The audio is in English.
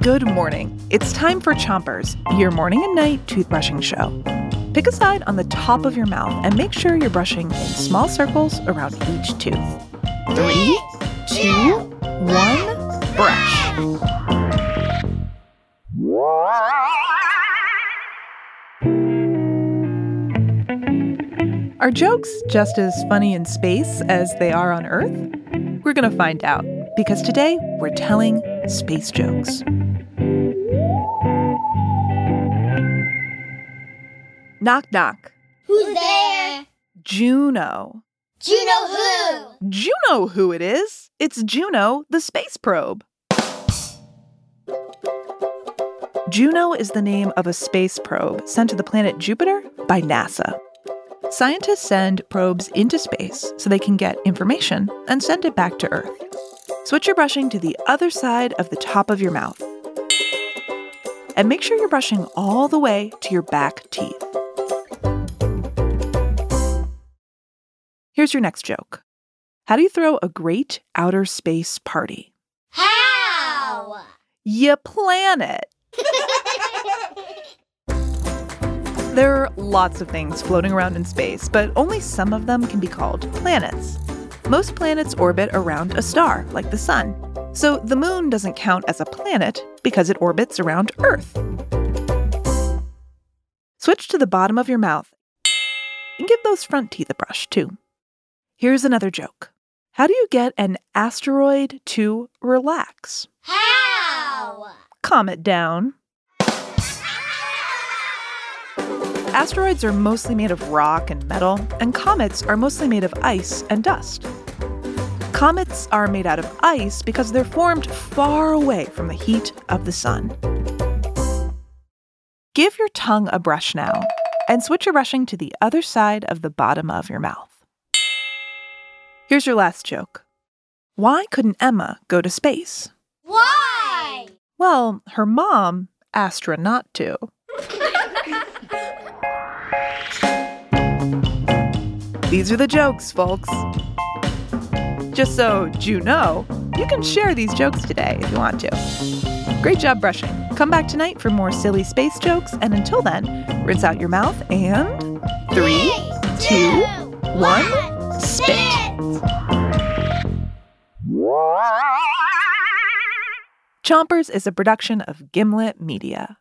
Good morning. It's time for Chompers, your morning and night toothbrushing show. Pick a side on the top of your mouth and make sure you're brushing in small circles around each tooth. Three, two, one, brush. Are jokes just as funny in space as they are on Earth? We're going to find out because today we're telling space jokes. Knock, knock. Who's there? Juno. Juno who? Juno, who it is? It's Juno, the space probe. Juno is the name of a space probe sent to the planet Jupiter by NASA. Scientists send probes into space so they can get information and send it back to Earth. Switch your brushing to the other side of the top of your mouth. And make sure you're brushing all the way to your back teeth. Here's your next joke How do you throw a great outer space party? How? You plan it. There are lots of things floating around in space, but only some of them can be called planets. Most planets orbit around a star, like the Sun. So the Moon doesn't count as a planet because it orbits around Earth. Switch to the bottom of your mouth and give those front teeth a brush, too. Here's another joke How do you get an asteroid to relax? How? Calm it down. Asteroids are mostly made of rock and metal, and comets are mostly made of ice and dust. Comets are made out of ice because they're formed far away from the heat of the sun. Give your tongue a brush now and switch your brushing to the other side of the bottom of your mouth. Here's your last joke Why couldn't Emma go to space? Why? Well, her mom asked her not to. These are the jokes, folks. Just so you know, you can share these jokes today if you want to. Great job brushing. Come back tonight for more silly space jokes, and until then, rinse out your mouth and three, two, one, spit. Chompers is a production of Gimlet Media.